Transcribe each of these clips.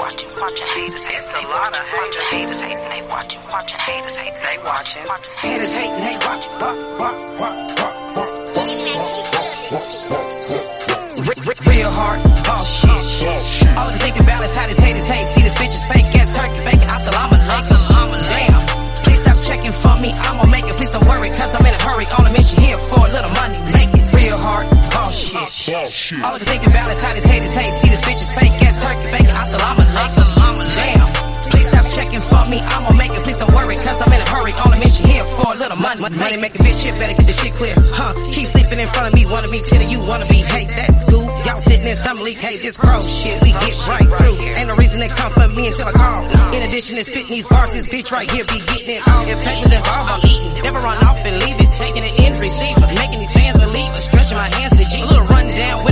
watching, watching haters hate. It's a lot of watching haters hating. They watching, watching haters hating. They watching, watching haters hating. They watching. Real hard, oh shit. All I can think about is how these haters hate. See this bitch is fake ass turkey bacon. Assalamu alaikum. Damn. Please stop checking for me. I'ma make it. Please don't worry, cause I'm in a hurry. On a mission here for a little money. Make it real hard, oh shit. Oh, All I can think about is how these haters hate. See this bitch is fake ass turkey bacon. Assalamu Please stop checking for me. I'ma make it. Please don't worry, cause I'm in a hurry. On a mission here for a little money. Money make a bitch hit. Better get this shit clear. Huh? Keep sleeping in front of me. Wanna be telling you wanna be. Hey, that's cool. Y'all sitting in some leak. Hey, this bro shit. We get right through. Ain't no reason to come for me until I call. In addition to spitting these bars, this bitch right here be getting it all. If papers involved, I'm eating. Never run off and leave it. Taking it in, receiver. Making these fans believe. Stretching my hands to G. A little run down.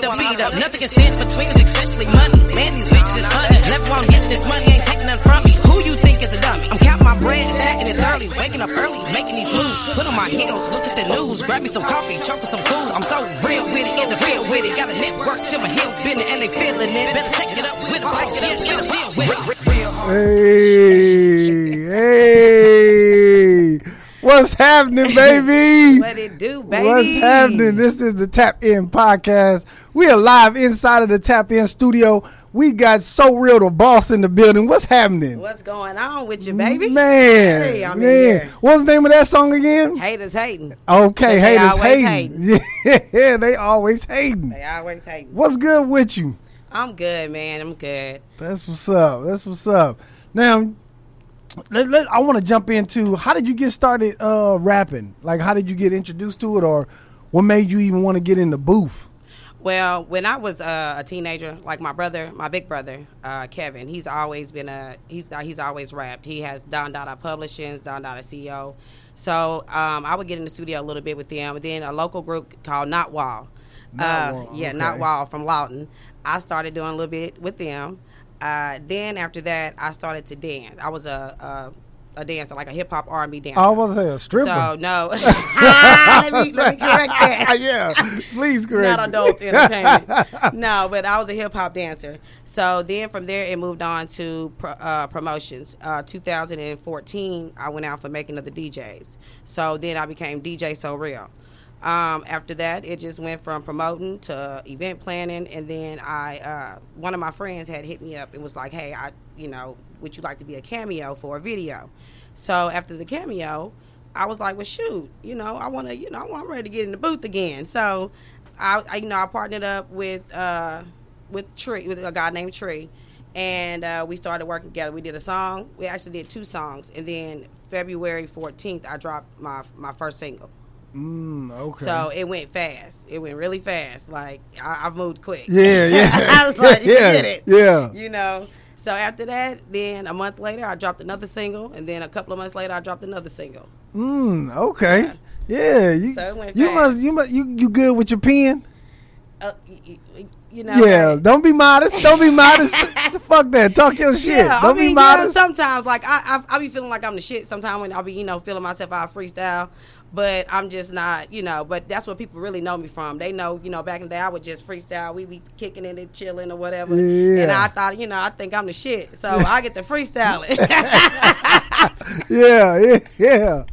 The beat up. Nothing can stand between us, especially money. Man, these bitches is funny. Never want to get this money, ain't taking nothing from me. Who you think is a dummy? I'm counting my bread, stacking it early. Waking up early, making these moves. Put on my heels, look at the news. Grab me some coffee, choke some food. I'm so real with it, in the field with it. Got a network till my heels bending and they feeling it. Better take it up with them, take it up in the field with it. Real. Hey, hey, what's happening, baby? What it do, baby? What's happening? This is the Tap In podcast. We are live inside of the Tap In studio. We got so real the boss in the building. What's happening? What's going on with you, baby? Man, Hey, I'm man. What's the name of that song again? Haters hating. Okay, haters always hating. Yeah, they always hating. They always hating. What's good with you? I'm good, man. I'm good. That's what's up. That's what's up. Now, let, let, I want to jump into how did you get started uh, rapping? Like, how did you get introduced to it, or what made you even want to get in the booth? Well, when I was uh, a teenager, like my brother, my big brother, uh, Kevin, he's always been a he's uh, he's always rapped. He has Don Dada Publishings, Don Dada CEO. So um, I would get in the studio a little bit with them. And then a local group called Not Wall. Not uh, Wall, Yeah, okay. Not Wall from Lawton. I started doing a little bit with them. Uh, then after that, I started to dance. I was a a, a dancer, like a hip hop R and B dancer. I was a stripper. So no, let me let me correct that yeah, please correct. not adult entertainment. no, but I was a hip hop dancer. So then from there, it moved on to pro, uh, promotions. Uh, 2014, I went out for making of the DJs. So then I became DJ So Real. Um, after that, it just went from promoting to event planning, and then I, uh, one of my friends had hit me up and was like, "Hey, I, you know, would you like to be a cameo for a video?" So after the cameo, I was like, "Well, shoot, you know, I want to, you know, I'm ready to get in the booth again." So, I, I you know, I partnered up with uh, with Tree, with a guy named Tree, and uh, we started working together. We did a song. We actually did two songs, and then February 14th, I dropped my my first single. Mm, okay. So it went fast. It went really fast. Like I, I moved quick. yeah, yeah. I was like, you yeah, did it. Yeah. You know. So after that, then a month later, I dropped another single, and then a couple of months later, I dropped another single. Mm, okay. Yeah. You, So it went you fast. must. You must. You you good with your pen? Uh, y- y- you know. Yeah. Don't be modest. Don't be modest. Fuck that. Talk your shit. Yeah, don't I mean, be yeah, modest. sometimes, like I, I, I be feeling like I'm the shit. Sometimes when I be, you know, feeling myself out freestyle, but I'm just not, you know. But that's what people really know me from. They know, you know, back in the day I would just freestyle. We be kicking it and chilling or whatever. Yeah. And I thought, you know, I think I'm the shit, so I get to freestyling. yeah. Yeah. Yeah.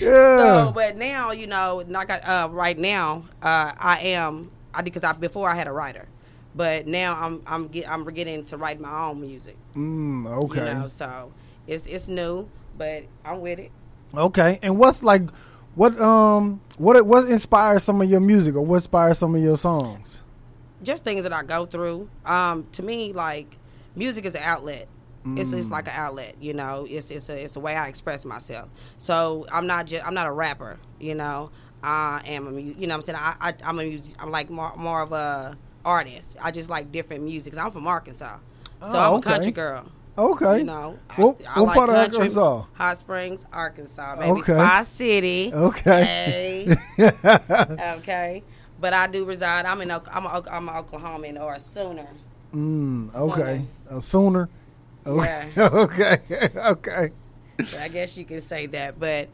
Yeah. So, but now, you know, like uh, right now, uh, I am I did because I before I had a writer, but now I'm I'm get, I'm getting to write my own music. mm, okay. You know, so it's it's new, but I'm with it. Okay, and what's like, what um, what what inspires some of your music, or what inspires some of your songs? Just things that I go through. Um, to me, like music is an outlet. It's it's like an outlet, you know. It's it's a it's a way I express myself. So I'm not just I'm not a rapper, you know. I am a mu- you know what I'm saying I, I I'm a music I'm like more more of a artist. I just like different music. I'm from Arkansas, so Oh, I'm okay. a country girl. Okay, You know, I- what, I, what like part of Arkansas? Hot Springs, Arkansas, baby. Okay. Spa City. Okay. Hey. okay. But I do reside. I'm in. I'm a, I'm a Oklahoman or a Sooner. mm, okay, uh, sooner. Okay, Yeah. okay, okay. I guess you can say that. But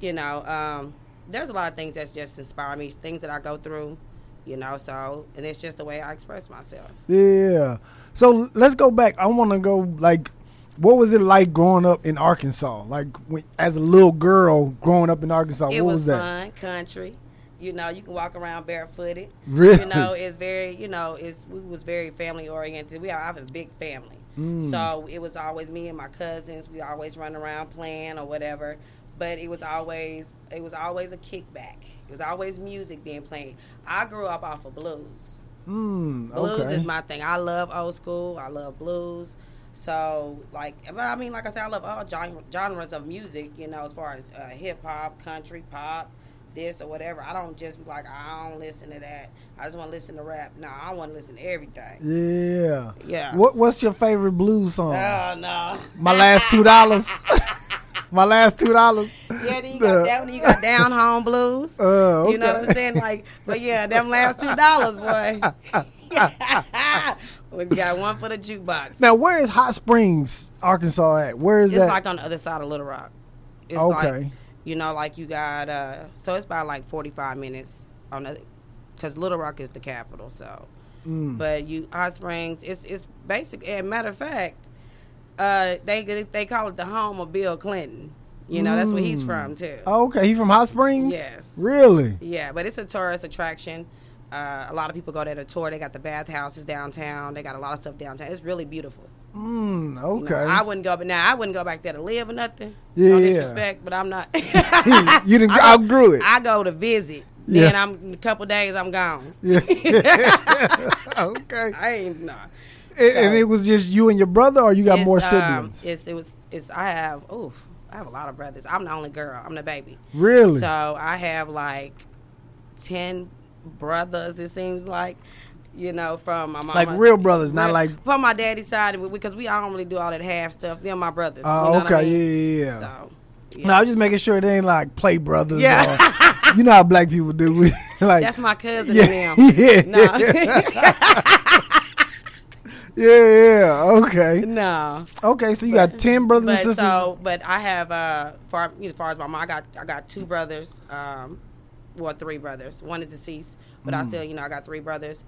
you know, um, there's a lot of things that's just inspire me, things that I go through. You know, so and it's just the way I express myself. Yeah. So let's go back. I want to go like, what was it like growing up in Arkansas? Like when, as a little girl growing up in Arkansas, It what was, was, that? fun, country. You know, you can walk around barefooted. Really? You know, it's very, you know, it's we was very family oriented. We have, I have a big family, Mm. so it was always me and my cousins. We always run around playing or whatever. But it was always, it was always a kickback. It was always music being played. I grew up off of blues. Mm, Blues okay. is my thing. I love old school. I love blues. So like, but I mean, like I said, I love all gen- genres of music. You know, as far as uh, hip hop, country, pop, this or whatever. I don't just be like, I don't listen to that. I just want to listen to rap. No, I want to listen to everything. yeah. Yeah. What What's your favorite blues song? Oh no. My last two dollars. My last two dollars. Yeah, then you got that one. You got down home blues. Uh, You know what I'm saying? Like, but yeah, them last two dollars, boy. we got one for the jukebox. Now, where is Hot Springs, Arkansas at? Where is It's that? like on the other side of Little Rock. It's Okay. like you know, like you got uh so it's about like forty five minutes on the because Little Rock is the capital, so Mm. but you Hot Springs, it's it's basic and matter of fact, uh they they call it the home of Bill Clinton. You know, that's where he's Mm. from too. Oh, okay, he from Hot Springs. Yes. Really? Yeah, but it's a tourist attraction. Uh, a lot of people go there to tour. They got the bathhouses downtown. They got a lot of stuff downtown. It's really beautiful. Mm, You know, okay. I wouldn't go, but now I wouldn't go back there to live or nothing. Yeah, no disrespect, but I'm not. you didn't I go- outgrew it. I go to visit. Yeah. Then I'm in a couple days. I'm gone. yeah. okay. I ain't nah. And, and it was just you and your brother, or you got more um, siblings? it's it was it's I have oof I have a lot of brothers. I'm the only girl. I'm the baby. really? So I have like ten brothers. It seems like. You know, from my mama. Like real brothers, not like- from my daddy's side, because we I don't really do all that half stuff. They're my brothers. Oh, you know what I okay. mean? Yeah, yeah, yeah. So, yeah. No, I'm just making sure it ain't like play brothers. Yeah. Or, you know how black people do. Like that's my cousin yeah, and them. yeah, No. yeah, yeah. Okay, no. okay. So you got ten brothers and sisters. so, but I have uh, far you know, as far as my mom, I got I got two brothers, um, well, three brothers. One is deceased, but Mm. I still, you know, I got three brothers,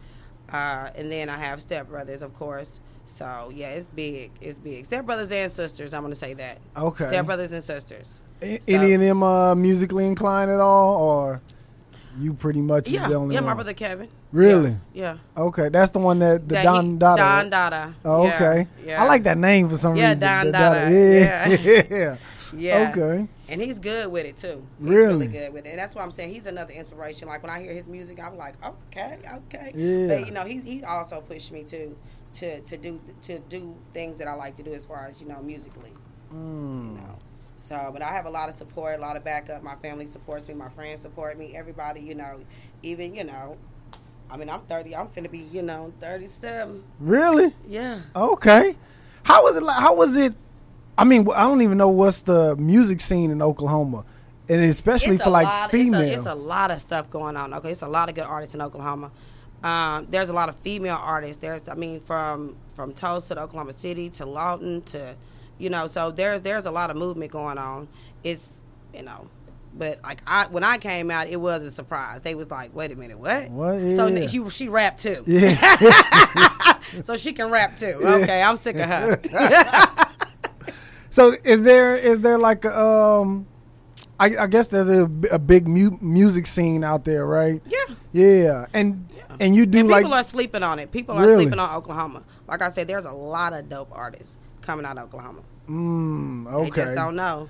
uh, and then I have step brothers, of course. So yeah, it's big, it's big. Step brothers and sisters. I'm gonna say that. Okay. Step brothers and sisters. A- so- Any of them uh, musically inclined at all, or you pretty much Yeah, the only yeah, one? my brother Kevin. Really? Yeah. Okay, that's the one that the That Don he- Dada. Don Dada. Oh, okay. Yeah. I like that name for some Yeah, reason. Don the Dada. Yeah. Yeah. yeah. Yeah. Okay. And he's good with it too. He's Really? good with it. And that's why I'm saying he's another inspiration. Like when I hear his music, I'm like, okay, okay. Yeah. But you know, he's he also pushed me to to to do to do things that I like to do as far as you know musically. Mm. You know. So, but I have a lot of support, a lot of backup. My family supports me. My friends support me. Everybody, you know, even you know, I mean, I'm 30. I'm finna be, you know, 37. Really? Yeah. Okay. How was it? Like, how was it? I mean, I don't even know what's the music scene in Oklahoma, and especially It's for like lot- female. It's a, it's a lot of stuff going on. Okay, it's a lot of good artists in Oklahoma. Um, there's a lot of female artists. There's, I mean, from from Tulsa to Oklahoma City to Lawton to, you know, so there's there's a lot of movement going on. It's, you know, but like I when I came out, it was a surprise. They was like, wait a minute, what? What? So she she rapped too. yeah. So she can rap too. Okay, I'm sick of her. so is there is there like a, um, I, I guess there's a, a big mu- music scene out there, right? yeah. Yeah, and and you do And like people are sleeping on it. People are Really? sleeping on Oklahoma. Like I said, there's a lot of dope artists coming out of Oklahoma. mm, They just okay, don't know.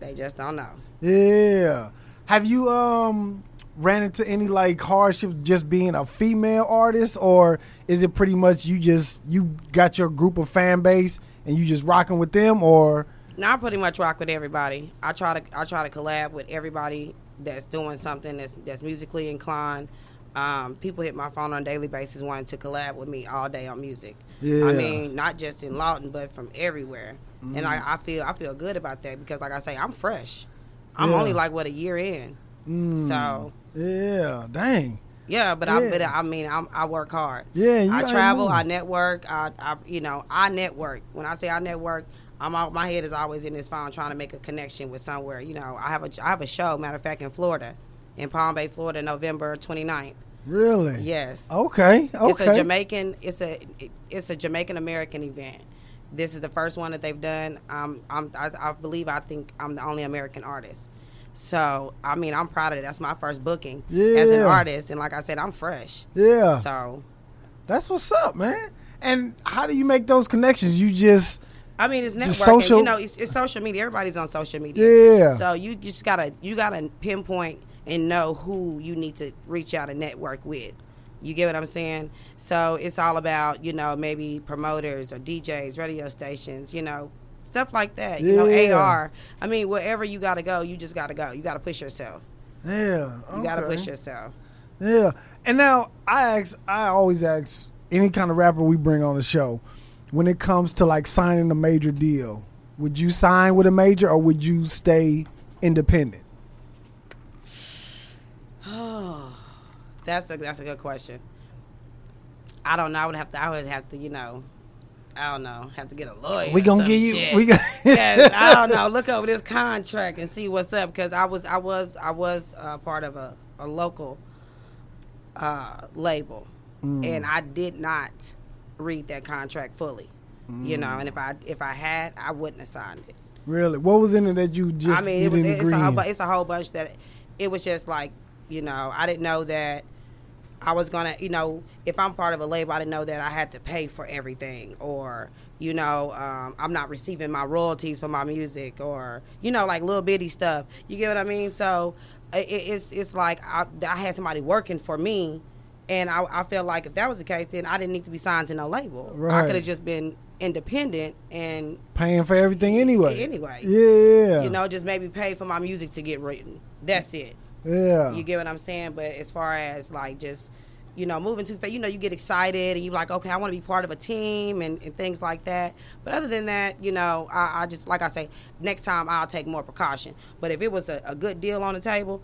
They just don't know. yeah. Have you um ran into any like hardships just being a female artist, or is it pretty much you just you got your group of fan base and you just rocking with them, or Now I pretty much rock with everybody. I try to I try to collab with everybody that's doing something that's that's musically inclined. Um, people hit my phone on a daily basis wanting to collab with me all day on music. Yeah. I mean, not just in Lawton, but from everywhere. And I, I feel I feel good about that because, like I say, I'm fresh. I'm Yeah. only like what a year in. Mm, So yeah, dang, Yeah, but I, but I mean, I'm, I work hard. Yeah, you I travel. I network. I, I, you know, I network. When I say I network, I'm out, my head is always in this phone trying to make a connection with somewhere. You know, I have a I have a show. Matter of fact, in Florida, in Palm Bay, Florida, November 29th. Really? Yes. Okay. Okay. It's a Jamaican. It's a it's a Jamaican American event. This is the first one that they've done. Um, I'm, I, I believe I think I'm the only American artist. So I mean, I'm proud of it. That's my first booking as an artist, and like I said, I'm fresh. yeah. So That's what's up, man. And how do you make those connections? You just I mean, it's networking. Social- You know, it's, it's social media. Everybody's on social media. Yeah. So you just gotta you gotta pinpoint and know who you need to reach out and network with. You get what I'm saying? So it's all about you know maybe promoters or DJs, radio stations, you know, stuff like that. Yeah. You know, AR. I mean, wherever you gotta go, you just gotta go. You gotta push yourself. yeah. You gotta push yourself. Yeah. And now I ask I always ask any kind of rapper we bring on the show, when it comes to like signing a major deal, would you sign with a major or would you stay independent? That's a that's a good question. I don't know. I would have to. I would have to. You know. I don't know. Have to get a lawyer. We gonna give you- shit. we gon- yes, I don't know. Look over this contract and see what's up because I was I was I was uh, part of a a local uh, label Mm. and I did not read that contract fully. You Mm. know, and if I if I had, I wouldn't have signed it. Really? What was in it that you just I mean, it was it's a, whole, it's a whole bunch that it was just like you know I didn't know that I was gonna you know if I'm part of a label I didn't know that I had to pay for everything or you know um, I'm not receiving my royalties for my music or you know like little bitty stuff. You get what I mean? So i- i it's it's like I, I had somebody working for me. And I, I felt like if that was the case, then I didn't need to be signed to no label. I could have just been independent and Paying for everything anyway. Anyway. Yeah. you know, just maybe pay for my music to get written. That's it. Yeah. You get what I'm saying? But as far as like just, you know, moving too fast, you know, you get excited and you're like, okay, I want to be part of a team and, and things like that. But other than that, you know, I, I just like I say, next time I'll take more precaution. But if it was a, a good deal on the table.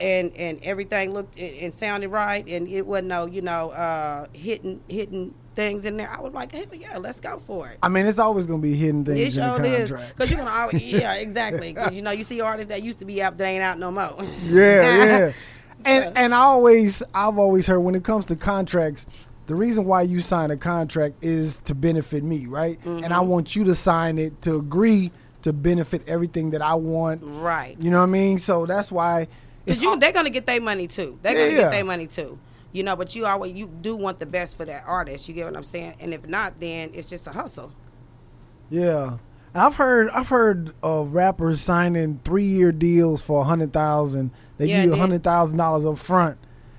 And, and everything looked and sounded right, and it wasn't no you know uh, hitting hitting things in there. I was like, hell yeah, let's go for it. I mean, it's always gonna be hidden things It sure is. Because you're going to always, yeah, exactly. Because, you know, you see artists that used to be out that ain't out no more. yeah, yeah. And and I always I've always heard when it comes to contracts, the reason why you sign a contract is to benefit me, right? And I Mm-hmm. want you to sign it to agree to benefit everything that I want. Right. You know what I mean? So that's why Because they're going to get their money too. They're going to Yeah. get their money too. You know, but you always, you do want the best for that artist. You get what I'm saying? And if not, then it's just a hustle. yeah. I've heard I've heard of rappers signing three year deals for a hundred thousand. They Yeah, give you a hundred thousand dollars up front.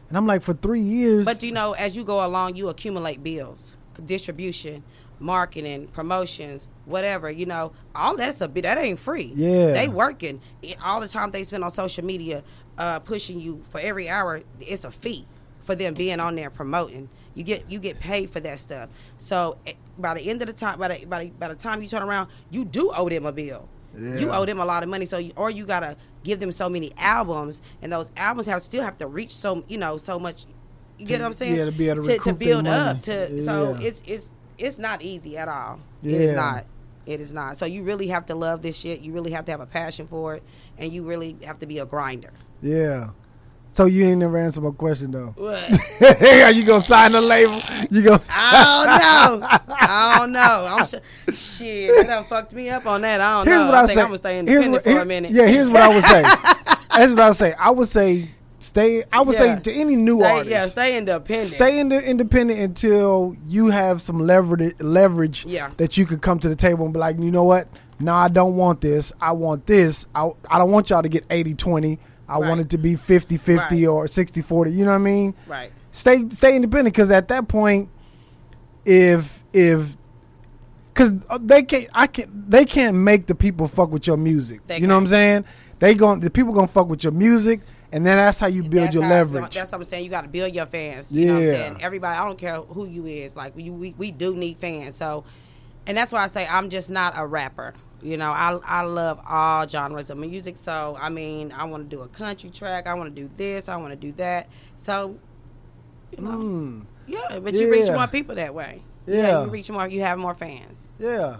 And I'm like, for three years But you know, as you go along, you accumulate bills, distribution, marketing, promotions, whatever. You know, all that's a bit. That ain't free. Yeah. they working all the time they spend on social media, uh, pushing you for every hour. It's a fee for them being on there promoting. You get you get paid for that stuff. So eh, by the end of the time, by the by the, by the time you turn around, you do owe them a bill. You owe them a lot of money. So you, or you gotta give them so many albums, and those albums have still have to reach so you know so much. You get To- what I'm saying? yeah, to be able to to, recoup build up to. So it's it's it's not easy at all. It Yeah. is not. It is not. So you really have to love this shit. You really have to have a passion for it, and you really have to be a grinder. Yeah. So you ain't never answered my question though. What? Are you gonna sign the label? You gonna I don't know. I don't know. I'm sure. Shit, that done fucked me up on that. I don't Here's know. what I, I think say. I'm gonna stay independent what- for here- a minute. Yeah, here's what I would say. That's what I would say. I would say stay. I would Yeah. say to any new Stay- artist, Yeah, stay independent. stay in the independent until you have some leverage leverage Yeah. that you could come to the table and be like, you know what? No, I don't want this. I want this. I, I don't want y'all to get 80-20. I want it to be 50-50 Right. or 60-40. You know what I mean? Right. Stay stay independent because at that point, if if because uh, they can't I can they can't make the people fuck with your music. They you know what I'm saying? They going the people gonna fuck with your music, and then that's how you build That's your leverage. That's what I'm saying. You got to build your fans. You know what I'm Yeah. saying? Everybody, I don't care who you is. Like we, we, we do need fans. So, and that's why I say I'm just not a rapper. You know, I I love all genres of music. So I mean, I want to do a country track. I want to do this. I want to do that. So, you know, Mm, yeah. But you reach more people that way. Yeah. you reach more. You have more fans. yeah.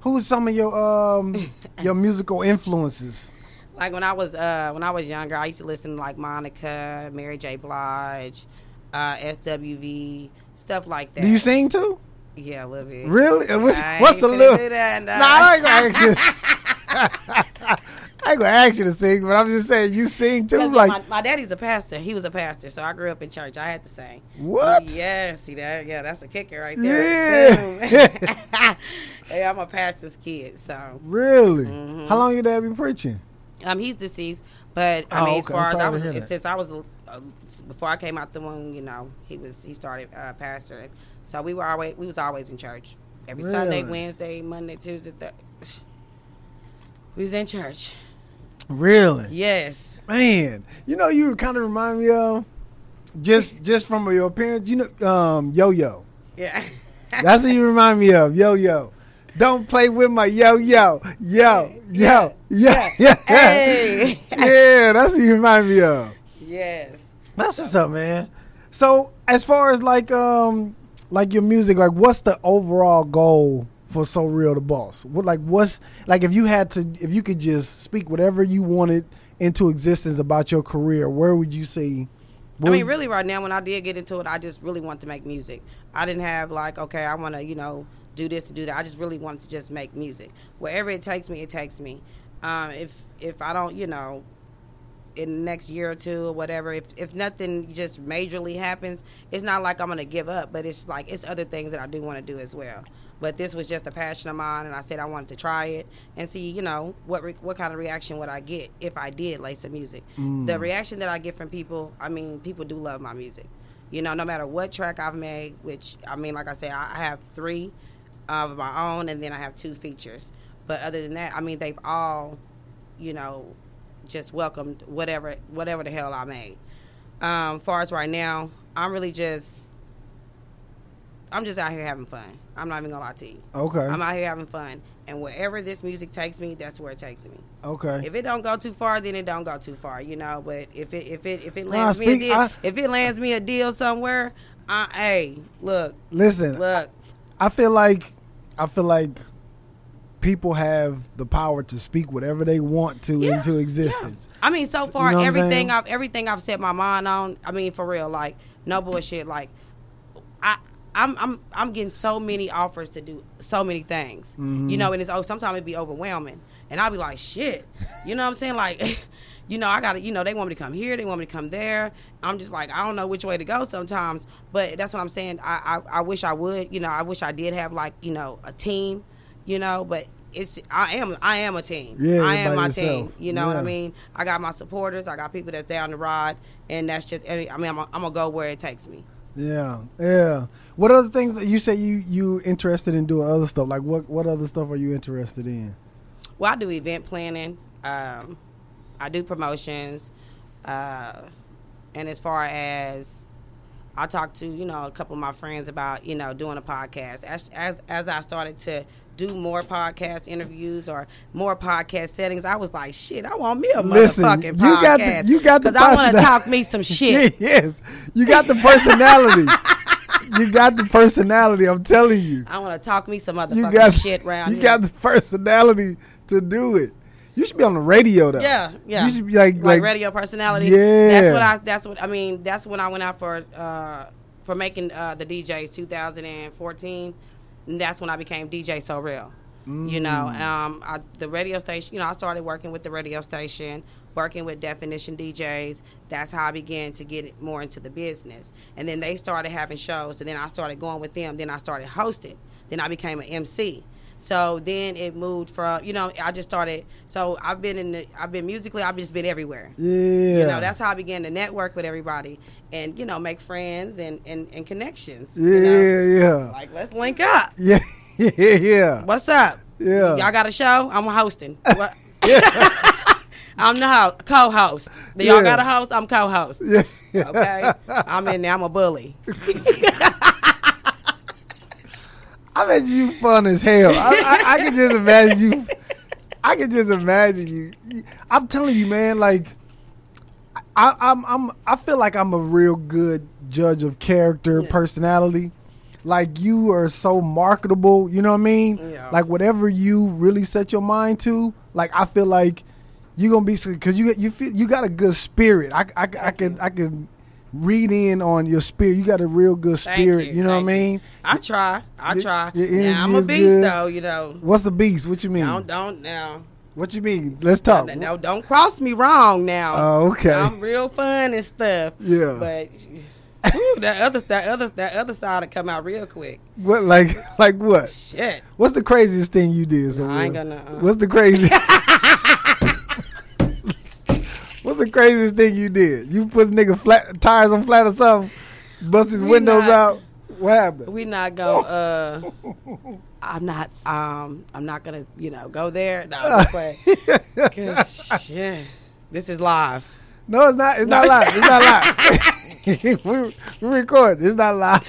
Who's some of your um your musical influences? Like when I was uh when I was younger, I used to listen to like Monica, Mary J. Blige, uh, SWV, stuff like that. Do you sing too? Yeah, a little bit. Really? What's, what's a little? do that, nah. Nah, I ain't gonna ask you. I ain't gonna ask you to sing, but I'm just saying you sing too. Like my, my daddy's a pastor. He was a pastor, so I grew up in church. I had to sing. what? Yeah, see that? Yeah, that's a kicker right there. Yeah. hey, I'm a pastor's kid, so Really? Mm-hmm. How long your dad been preaching? um, he's deceased. But I Oh, mean, okay. as far as I was, since I was uh, before I came out the womb, you know, he was he started uh, pastoring. So we were always we was always in church every Sunday, Wednesday, Monday, Tuesday. Thursday. we was in church. Really? Yes. Man, you know you kind of remind me of just just from your appearance. You know, um, Yo Yo. Yeah. That's what you remind me of. Yo Yo. Don't play with my yo yo yo yo yo yeah Hey. yeah. That's what you remind me of. yes. That's what's up, man. So as far as like um like your music, like what's the overall goal for So Real the Boss? What like what's like if you had to if you could just speak whatever you wanted into existence about your career, where would you say I mean, really, right now, when I did get into it, I just really wanted to make music. I didn't have like, okay, I want to, you know, do this to do that. I just really wanted to just make music. Wherever it takes me, it takes me. Um, if if I don't, you know, in the next year or two or whatever, if if nothing just majorly happens, it's not like I'm gonna give up. But it's like it's other things that I do want to do as well. But this was just a passion of mine, and I said I wanted to try it and see, you know, what re- what kind of reaction would I get if I did lay some music. Mm. The reaction that I get from people, I mean, people do love my music. You know, no matter what track I've made, which I mean, like I say, I I have three of my own, and then I have two features. But other than that, I mean, they've all, you know, just welcomed whatever whatever the hell I made. Um, far as right now, I'm really just I'm just out here having fun. I'm not even gonna lie to you. Okay. I'm out here having fun, and wherever this music takes me, that's where it takes me. okay. If it don't go too far, then it don't go too far, you know. But if it if it if it lands me speak- a deal, I- if it lands me a deal somewhere, I hey, look, Listen, look, I feel like I feel like people have the power to speak whatever they want to Yeah, into existence. I mean, so far know everything? I've everything I've set my mind on. I mean, for real, like no bullshit. Like I. I'm I'm I'm getting so many offers to do so many things, Mm-hmm. you know, and it's oh sometimes it be overwhelming, and I'll be like shit, you know what I'm saying? Like, you know, I gotta, you know, they want me to come here, they want me to come there. I'm just like I don't know which way to go sometimes, but that's what I'm saying. I I, I wish I would, you know, I wish I did have like you know a team, you know, but it's I am I am a team. Yeah, I am my yourself. team. You know what I mean? I got my supporters. I got people that's down the ride, and that's just. I mean, I'm, I'm gonna go where it takes me. Yeah, yeah. What other things that you say you you interested in doing other stuff? Like what what other stuff are you interested in? Well, I do event planning. Um, I do promotions, uh, and as far as I talked to you know a couple of my friends about you know doing a podcast. As as as I started to do more podcast interviews or more podcast settings, I was like, shit, I want me a Listen, motherfucking you podcast. got the- you got the because I want to talk me some shit. yes, you got the personality. you got the personality. I'm telling you. I want to talk me some motherfucking You got shit around You here. got the personality to do it. You should be on the radio though. Yeah, yeah. You should be like like, like, radio personality. Yeah. That's what I. That's what I mean. That's when I went out for uh, for making uh, the DJs 2014. And that's when I became DJ So Real. You know, Mm. um, I, the radio station. You know, I started working with the radio station, working with Definition DJs. That's how I began to get more into the business. And then they started having shows. So then I started going with them. Then I started hosting. Then I became an MC. So then it moved from, you know, I just started. So I've been in the, I've been musically, I've just been everywhere. yeah. You know, that's how I began to network with everybody and, you know, make friends and, and, and connections. yeah, you know? yeah, Like, let's link up. yeah, yeah, yeah. What's up? Yeah. Y'all got a show? I'm hosting. What? I'm the ho- co-host. Do y'all Yeah. got a host? I'm co-host. Yeah. Okay. I'm in there. I'm a bully. I bet you fun as hell. I, I, I can just imagine you. I can just imagine you. I'm telling you, man. Like, I, I'm, I'm, I feel like I'm a real good judge of character, personality. like you are so marketable. You know what I mean? Yeah. Like whatever you really set your mind to, like I feel like you're gonna be because you you feel you got a good spirit. I I, I can I can read in on your spirit. You got a real good spirit. you, You, know what I mean? I try. I Your- try. your Now, I'm a is beast good. though, you know. What's the beast? What you mean? Don't don't now. What you mean? Let's talk. No, don't cross me wrong now. Oh, okay. I'm real fun and stuff. Yeah. But whew, that other that other that other side will come out real quick. What like like what? Shit. What's the craziest thing you did? So I ain't gonna, uh. What's the craziest? What's the craziest thing you did? You put nigga flat tires on flat or something, bust his We windows not- out. What happened? We not go. Uh, I'm not. Um, I'm not gonna. You know, go there. No, I'm just shit, this is live. no, it's not. It's not live. It's not live. we, we record. It's not live.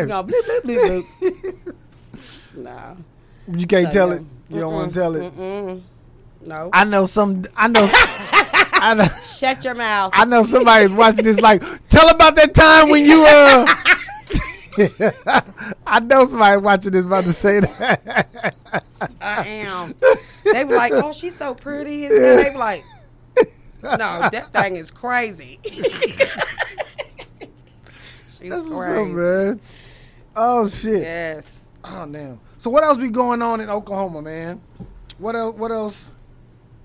You know, bleep bleep bleep bleep. no. you can't So, tell yeah. it. You don't want to tell it. Mm-mm. No. I know some. I know. I know. Shut your mouth. I know somebody's watching this. Like, tell about that time when you uh. I know somebody watching this about to say that. I am. They be like, "Oh, she's so pretty." And then they be like, "No, that thing is crazy." she's That's what's crazy. up, man. Oh shit. Yes. Oh damn. So what else be going on in Oklahoma, man? What else? What else?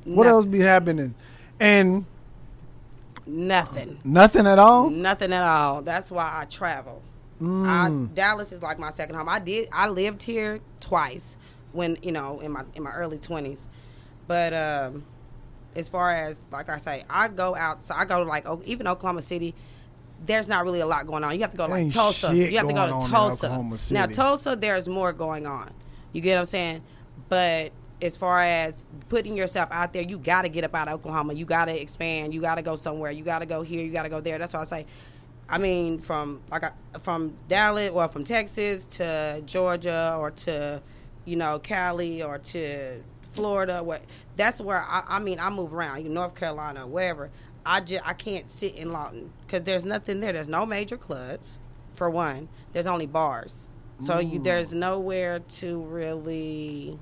What else be happening? And Nothing. nothing at all. Nothing at all. That's why I travel. I, Dallas is like my second home. I did. I lived here twice when you know in my in my early twenties, but um, as far as like I say, I go out. So I go to like even Oklahoma City. There's not really a lot going on. You have to go to like Ain't Tulsa. You have to go to Tulsa. Now Tulsa, there's more going on. You get what I'm saying? But as far as putting yourself out there, you got to get up out of Oklahoma. You got to expand. You got to go somewhere. You got to go here. You got to go there. That's why I say, I mean, from like I, from Dallas or from Texas to Georgia or to, you know, Cali or to Florida. What that's where I, I mean I move around. You know, North Carolina, whatever. I just I can't sit in Lawton because there's nothing there. There's no major clubs, for one. There's only bars. So you, mm. there's nowhere to really,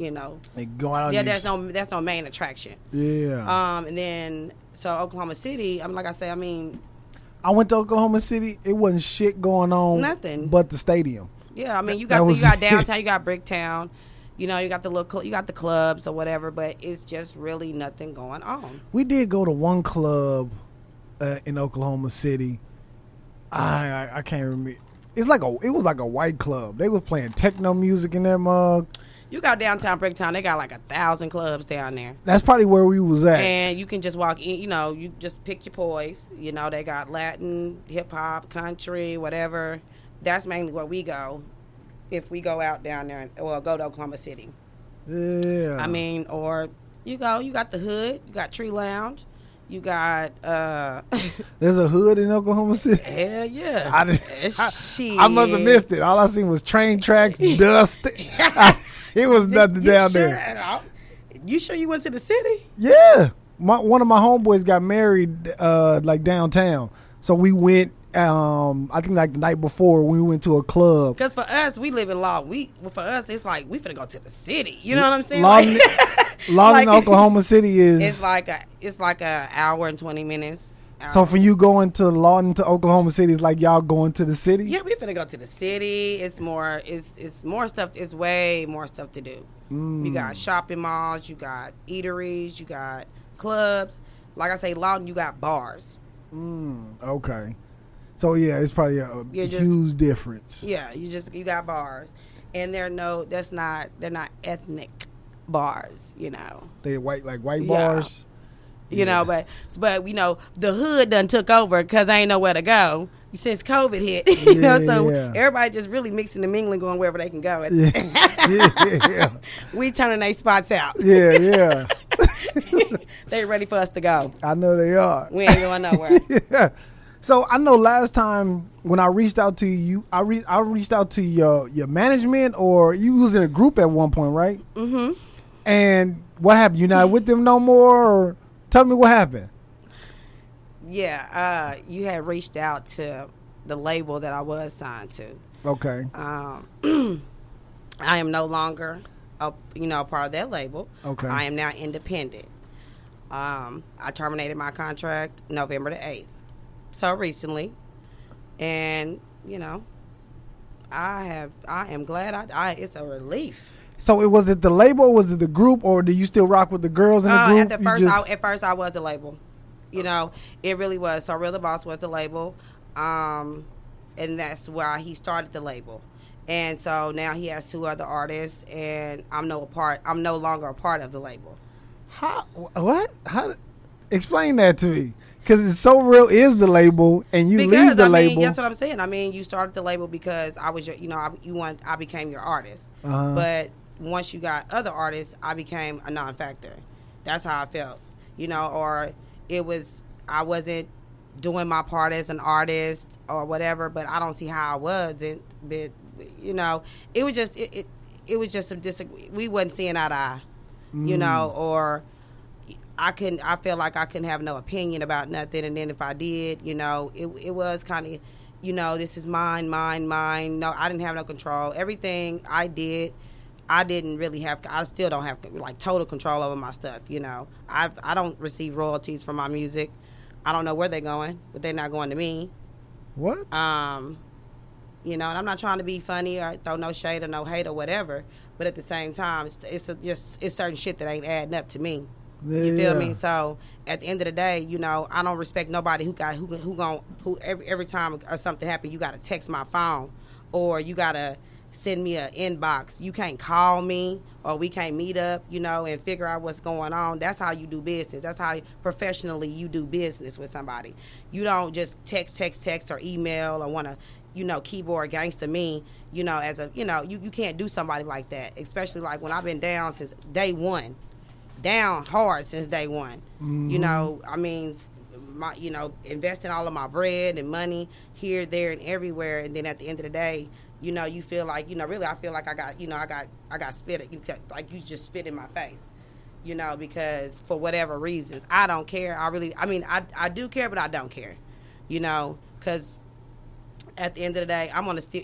you know, going out. yeah. and ex- no there's no main attraction. Yeah. Um, and then so Oklahoma City. I'm like I say. I mean, I went to Oklahoma City. It wasn't shit going on. Nothing. But the stadium. yeah. I mean, you got the, you got downtown. You got Bricktown. You know, you got the little cl- you got the clubs or whatever. But it's just really nothing going on. We did go to one club uh, in Oklahoma City. I, I I can't remember. It's like a it was like a white club. They was playing techno music in that mug. You got downtown Bricktown. They got like a thousand clubs down there. That's probably where we was at. and you can just walk in. You know, you just pick your poise. You know, they got Latin, hip hop, country, whatever. That's mainly where we go. If we go out down there, and, or go to Oklahoma City. yeah. I mean, or you go, you got the hood, you got Tree Lounge, you got uh, there's a hood in Oklahoma City. hell yeah. I, I, I must have missed it. All I seen was train tracks, dust. it was nothing You down sure? there. You sure you went to the city? Yeah, my, one of my homeboys got married uh, like downtown, so we went. Um, I think like the night before we went to a club. Because for us, we live in Law. We for us, it's like we finna go to the city. You know what I'm saying? Lawton, Like- Lawton, like- Oklahoma City is. It's like a it's like a hour and twenty minutes. so Hour. for you going to Lawton to Oklahoma City is like y'all going to the city. yeah, we finna go to the city. It's more it's it's more stuff. It's way more stuff to do. You mm. got shopping malls. You got eateries. You got clubs. Like I say, Lawton, you got bars. Mm, okay. So yeah, it's probably a, You're just- huge difference. Yeah, you just you got bars, and they're no that's not they're not ethnic bars. You know. They white like white Yeah. bars. you know. But but you know the hood done took over because I ain't nowhere to go since COVID hit. you know, so Yeah. everybody just really mixing and mingling, going wherever they can go. Yeah, yeah, we turning their spots out. yeah, yeah. they ready for us to go. I know they are. We ain't going nowhere. So I know last time when I reached out to you, I re- I reached out to your your management or you was in a group at one point, right? Mm-hmm. And what happened? You're not with them no more? Or tell me what happened. yeah, uh, you had reached out to the label that I was signed to. Okay. Um, I am no longer, a, you know, part of that label. Okay. I am now independent. Um, I terminated my contract November the eighth, so recently, and you know, I have. I am glad. I. I it's a relief. So it was it the label, was it the group, or do you still rock with the girls in the Uh, group? at the first, just- I, at first, I was the label. You know, it really was. So, Real the Boss was the label, um, and that's why he started the label. And so now he has two other artists, and I'm no part. I'm no longer a part of the label. How? What? How? Explain that to me, because it's so real. Is the label, and you because leave the I mean, label? that's what I'm saying. I mean, you started the label because I was your, you know, I, you want, I became your artist. Uh-huh. But once you got other artists, I became a non-factor. That's how I felt, you know, or it was I wasn't doing my part as an artist or whatever. But I don't see how I wasn't. But you know, it was just it. it it was just some disagree. We wasn't seeing eye to eye, you know, or I couldn't. I felt like I couldn't have no opinion about nothing. And then if I did, you know, it it was kind of, you know, this is mine, mine, mine. No, I didn't have no control. Everything I did, I didn't really have. I still don't have like total control over my stuff. You know, I've I don't receive royalties from my music. I don't know where they're going, but they're not going to me. what? Um, you know, and I'm not trying to be funny or throw no shade or no hate or whatever. But at the same time, it's, it's a, just it's certain shit that ain't adding up to me. You feel me? So at the end of the day, you know, I don't respect nobody who got who who gon' who every every time or something happen, you got to text my phone or you got to send me an inbox. You can't call me or we can't meet up, you know, and figure out what's going on. That's how you do business. That's how professionally you do business with somebody. You don't just text, text, text, or email or want to, you know, keyboard gangster me. You know, as a, you know, you, you can't do somebody like that. Especially like when I've been down since day one down hard since day one. You mm-hmm. know, I mean, my you know, investing all of my bread and money here, there, and everywhere, and then at the end of the day, you know, you feel like you know, really, I feel like I got you know, I got I got spit at you like you just spit in my face. You know, because for whatever reasons, I don't care. I really, I mean, I I do care, but I don't care. You know, because at the end of the day, I'm gonna still.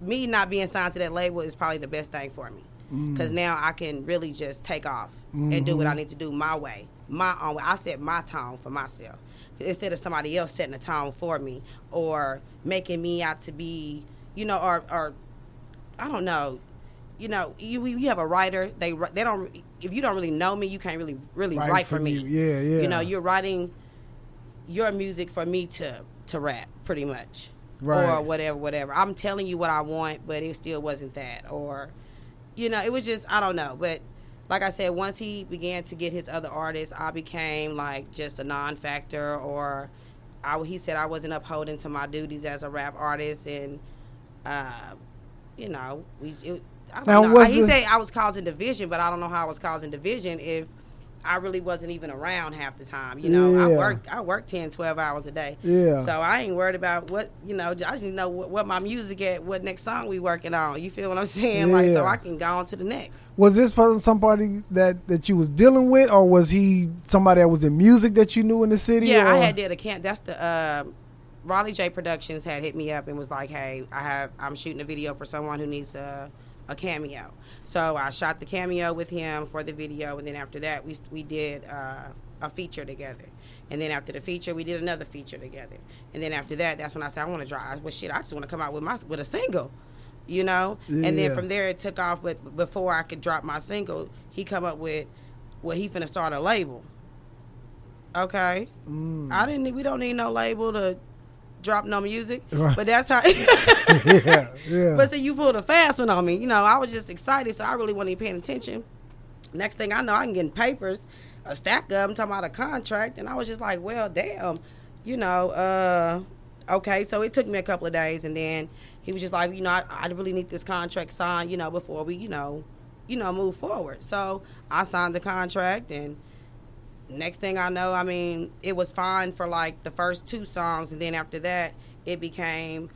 Me not being signed to that label is probably the best thing for me, because now I can really just take off and do what I mm-hmm. need to do my way, my own way. I set my tone for myself instead of somebody else setting the tone for me or making me out to be, you know, or or I don't know. You know, you you have a writer. They they don't. If you don't really know me, you can't really really Write write, for for me. you. Yeah, yeah. You know, you're writing your music for me to to rap, pretty much, Right. or whatever, whatever. I'm telling you what I want, but it still wasn't that, or you know, it was just I don't know. But like I said, once he began to get his other artists, I became like just a non-factor, or I, he said I wasn't upholding to my duties as a rap artist, and uh, you know, we. It, I don't Now, know. He the- said I was causing division, but I don't know how I was causing division if I really wasn't even around half the time. You know, I Yeah. work I work 10, 12 hours a day. Yeah. So I ain't worried about what you know. I just need to know what, what my music at, what next song we working on. You feel what I'm saying? Yeah. Like so I can go on to the next. Was this person somebody that that you was dealing with, or was he somebody that was in music that you knew in the city? Yeah, I had did a camp. That's the uh, Raleigh J Productions had hit me up and was like, "Hey, I have I'm shooting a video for someone who needs a, a cameo." So I shot the cameo with him for the video, and then after that, we we did uh, a feature together. And then after the feature, we did another feature together. And then after that, that's when I said, "I want to drive." Well, shit, I just want to come out with my with a single. You know, and then from there it took off. But before I could drop my single, he come up with, well, he finna start a label. Okay. Mm. I didn't. We don't need no label to drop no music. Right. But that's how. yeah, yeah. But see, you pulled a fast one on me. You know, I was just excited, so I really wasn't even paying attention. Next thing I know, I can get papers, a stack of them, talking about a contract, and I was just like, well, damn, you know, uh, okay. So it took me a couple of days, and then he was just like, you know, I, I really need this contract signed, you know, before we, you know, you know, move forward. So I signed the contract, and next thing I know, I mean, it was fine for like the first two songs, and then after that, it became,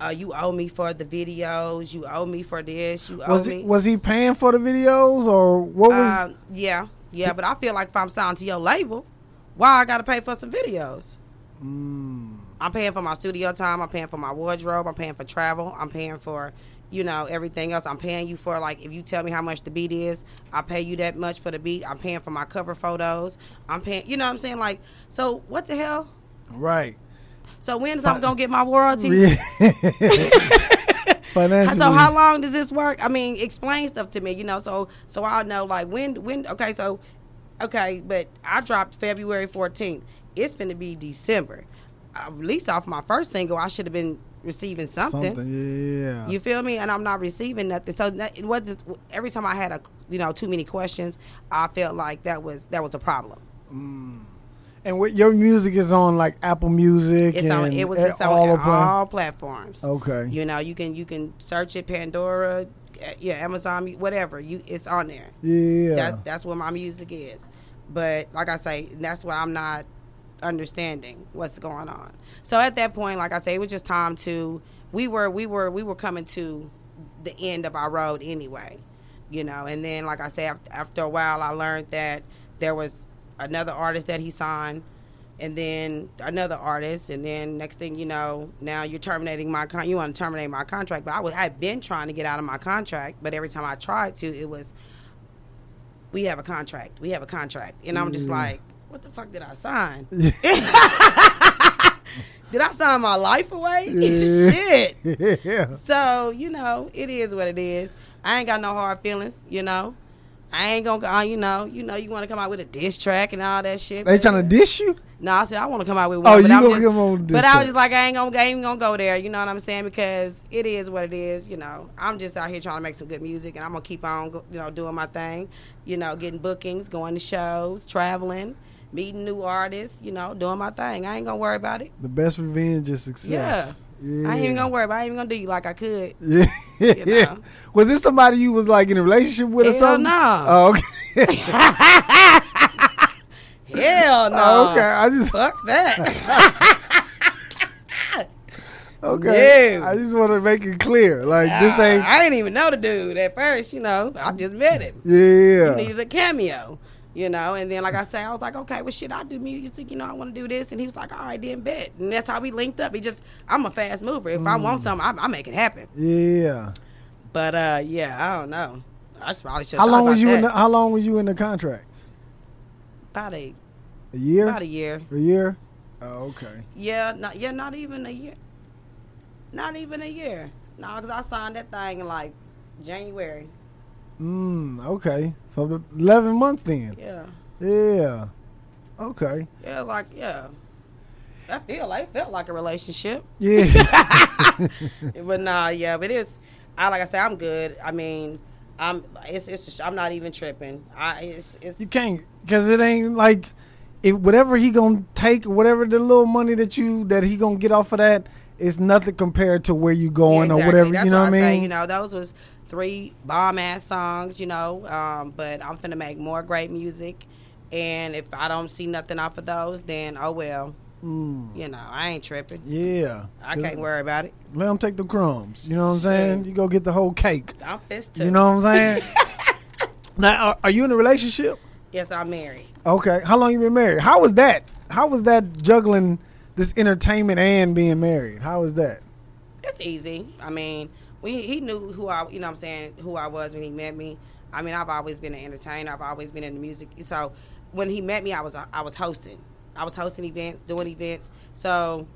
uh, you owe me for the videos, you owe me for this, you owe was me. he was he paying for the videos, or what was? Um, yeah, yeah, but I feel like if I'm signed to your label, why I gotta pay for some videos? Mm. I'm paying for my studio time. I'm paying for my wardrobe. I'm paying for travel. I'm paying for, you know, everything else. I'm paying you for like if you tell me how much the beat is, I pay you that much for the beat. I'm paying for my cover photos. I'm paying. You know what I'm saying? Like, so what the hell? Right. So when is I'm gonna get my royalties? Financially. So how long does this work? I mean, explain stuff to me, you know, so so I'll know like when when okay, so okay, but I dropped February 14th. It's gonna be December. At least off my first single, I should have been receiving something. Something, yeah. You feel me? And I'm not receiving nothing. So that- it was every time I had a you know too many questions, I felt like that was that was a problem. and what your music is on like Apple Music It's and on. It was it's on all all, platforms. Okay. You know, you can you can search it Pandora, eh, yeah, Amazon, whatever. You it's on there. Yeah. That's that's what my music is. But like I say, that's why I'm not understanding what's going on. So at that point, like I say, it was just time to we were we were we were coming to the end of our road anyway, you know. And then like I say, after a while, I learned that there was another artist that he signed. And then another artist, and then next thing you know, now you're terminating my con. You want to terminate my contract, but I was I've been trying to get out of my contract, but every time I tried to, it was we have a contract. We have a contract. And I'm just Yeah. like, what the fuck did I sign? did I sign my life away? Yeah. Shit. yeah. So, you know, it is what it is. I ain't got no hard feelings, you know. I ain't gonna, uh, you know, you know, you want to come out with a diss track and all that shit. They trying to dish you? no, I said I want to come out with one. Oh, but you gonna just, give on this But I was just like, I ain't gonna, I ain't gonna go there. You know what I'm saying? Because it is what it is. You know, I'm just out here trying to make some good music, and I'm gonna keep on, you know, doing my thing. You know, getting bookings, going to shows, traveling, meeting new artists. You know, doing my thing. I ain't gonna worry about it. The best revenge is success. Yeah. I ain't even gonna worry about. it. I ain't even gonna do you like I could. Yeah. You know. Was this somebody you was like in a relationship with or something? no. Oh, okay. Hell no. Oh, okay. I just Fuck that. okay. No. I just want to make it clear. Like this ain't I didn't even know the dude at first. You know, I just met him. Yeah. needed a cameo, you know. And then, like I say, I was like, okay, well, shit, I do music, you know, I want to do this. And he was like, all right, then bet. And that's how we linked up. He just, I'm a fast mover. If I Mm. want something, I, I make it happen. Yeah. But uh, yeah, I don't know. I probably should. How long was you that. in the how long was you in the contract? about a A year? about a year. A year? Oh, okay. Yeah, not yeah, not even a year. Not even a year. No, because I signed that thing in like January. Mm, okay. So the eleven months then. Yeah, Yeah. Okay. yeah, it was like yeah. I feel like it felt like a relationship. Yeah. but nah, yeah, but it's I like I said, I'm good. I mean, I'm it's it's just, I'm not even tripping. I it's it's you can't because it ain't like if whatever he gonna take, whatever the little money that you that he gonna get off of that, it's nothing compared to where you going Yeah, or whatever. That's you know what I I mean? Say, you know, those was three bomb ass songs. You know, um, but I'm finna make more great music, and if I don't see nothing off of those, then oh well. Mm, You know, I ain't tripping. yeah. I can't worry about it. Let him take the crumbs. You know what I'm saying? Shit. You go get the whole cake. I'm fist You know what I'm saying? now, are, are you in a relationship? Yes, I'm married. Okay. How long you been married? How was that? How was that juggling this entertainment and being married? How was that? It's easy. I mean, we he knew who I, you know, what I'm saying who I was when he met me. I mean, I've always been an entertainer. I've always been in the music. So when he met me, I was I was hosting. I was hosting events, doing events. So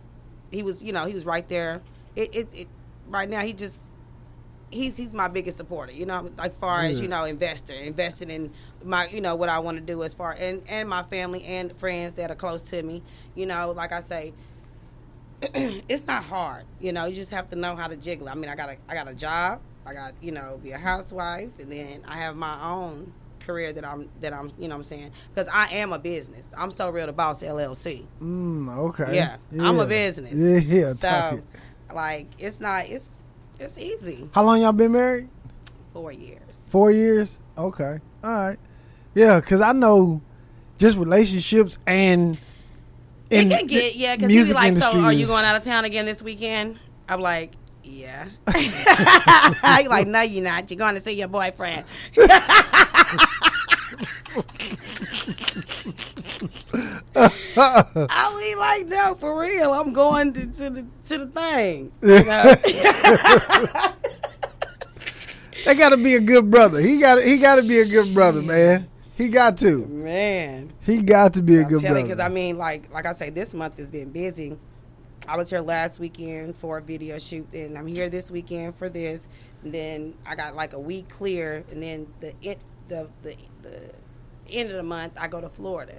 he was, you know, he was right there. It, it, it right now he just he's he's my biggest supporter. You know, as far as you know, investor, investing in my, you know, what I want to do as far and and my family and friends that are close to me. You know, like I say, it's not hard. You know, you just have to know how to jiggle. I mean, I got a I got a job. I got you know be a housewife, and then I have my own career that I'm that I'm you know what I'm saying because I am a business. I'm so real the boss LLC. Mm, okay. Yeah, I'm a business. Yeah, yeah. So, it. like, it's not it's it's easy. How long y'all been married? Four years. Four years. Okay. All right. Yeah, because I know just relationships and it can get yeah because he be like, so are you going out of town again this weekend? I'm like. Yeah. You're like, no, you're not. You're going to see your boyfriend. I mean, like, no, for real. I'm going to, to the to the thing. You know? That got to be a good brother. He got he got to be a good brother, man. He got to. Man. He got to be a good because. I mean, like like I say, this month has been busy. I was here last weekend for a video shoot, and I'm here this weekend for this. And then I got like a week clear, and then the it the the, the end of the month I go to Florida.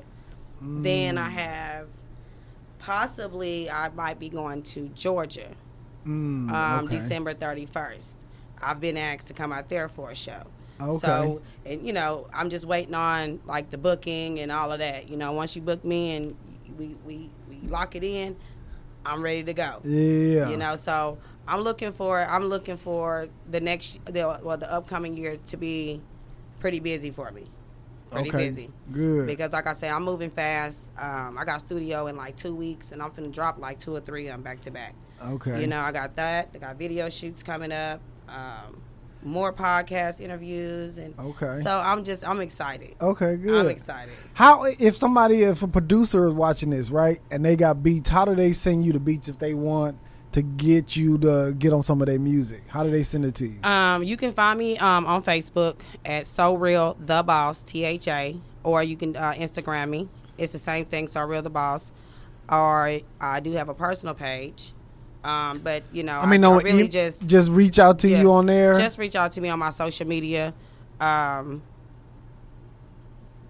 Then Mm. I have possibly I might be going to Georgia, Mm, um, okay. December 31st. I've been asked to come out there for a show. Okay. So, and you know, I'm just waiting on like the booking and all of that. You know, once you book me and we we we lock it in, I'm ready to go. Yeah. You know, so I'm looking for I'm looking for the next the well the upcoming year to be pretty busy for me. Pretty Okay, busy. good. Because like I say, I'm moving fast. Um, I got studio in like two weeks, and I'm finna drop like two or three of them back to back. Okay. You know, I got that. I got video shoots coming up. Um, more podcast interviews, and Okay. So I'm just I'm excited. Okay, good. I'm excited. How if somebody if a producer is watching this right and they got beats, how do they send you the beats if they want to get you to get on some of their music? How do they send it to you? Um, you can find me um, on Facebook at So Real The Boss T H A, or you can uh, Instagram me. It's the same thing, So Real The Boss. Or I do have a personal page, um, but you know, I mean, no, really e- just just reach out to yes, you on there. Just reach out to me on my social media, um,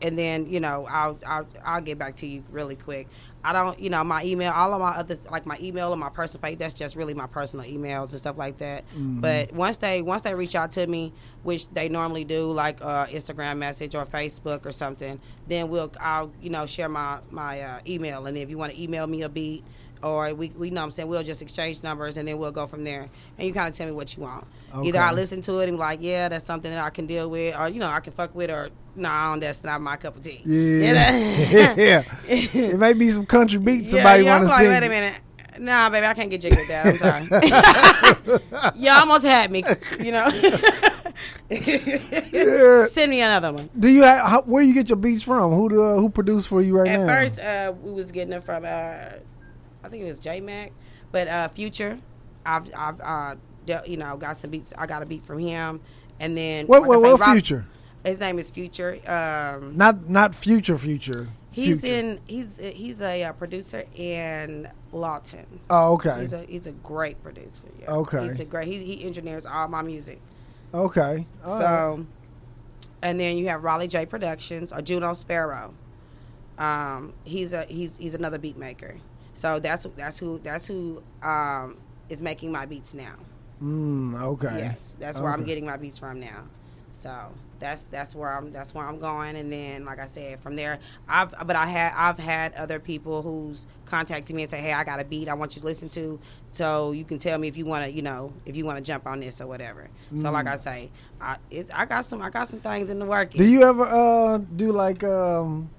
and then you know I'll, I'll I'll get back to you really quick. I don't, you know, my email, all of my other like my email and my personal page. That's just really my personal emails and stuff like that. Mm-hmm. But once they once they reach out to me, which they normally do, like uh, Instagram message or Facebook or something, then we'll I'll you know share my my uh, email, and if you want to email me a beat. Or we, we know what I'm saying we'll just exchange numbers and then we'll go from there. And you kind of tell me what you want. Either I listen to it and be like, yeah, that's something that I can deal with, or you know, I can fuck with, or no, that's not my cup of tea. Yeah, yeah. It may be some country beats Yeah, somebody yeah, I'm want to like, sing. wait a minute. Nah, baby, I can't get jiggy with that. I'm sorry. you almost had me, you know. Send me another one. Do you have, how, where you get your beats from? Who do, uh, who produced for you right now? At first, uh, we was getting it from, uh, I think it was J Mac, but uh, Future, I've, I've, uh, de- you know, got some beats. I got a beat from him, and then what like what, say, what Rob- future? His name is Future. Um, Not not future future. he's Future. in. He's he's a uh, producer in Lawton. Oh, okay. He's a he's a great producer. Yeah. Okay. He's a great. He, he engineers all my music. okay. All so, right. and then you have Raleigh J Productions or Juno Sparrow. Um, he's a he's he's another beat maker. So that's that's who that's who um, is making my beats now. Mm, okay. Yes, that's where I'm getting my beats from now. So that's that's where I'm that's where I'm going, and then like I said, from there, I've but I had I've had other people who's contacted me and say, hey, I got a beat I want you to listen to, so you can tell me if you want to, you know, if you want to jump on this or whatever. So like I say, I it's, I got some I got some things in the working. Do you ever uh do like um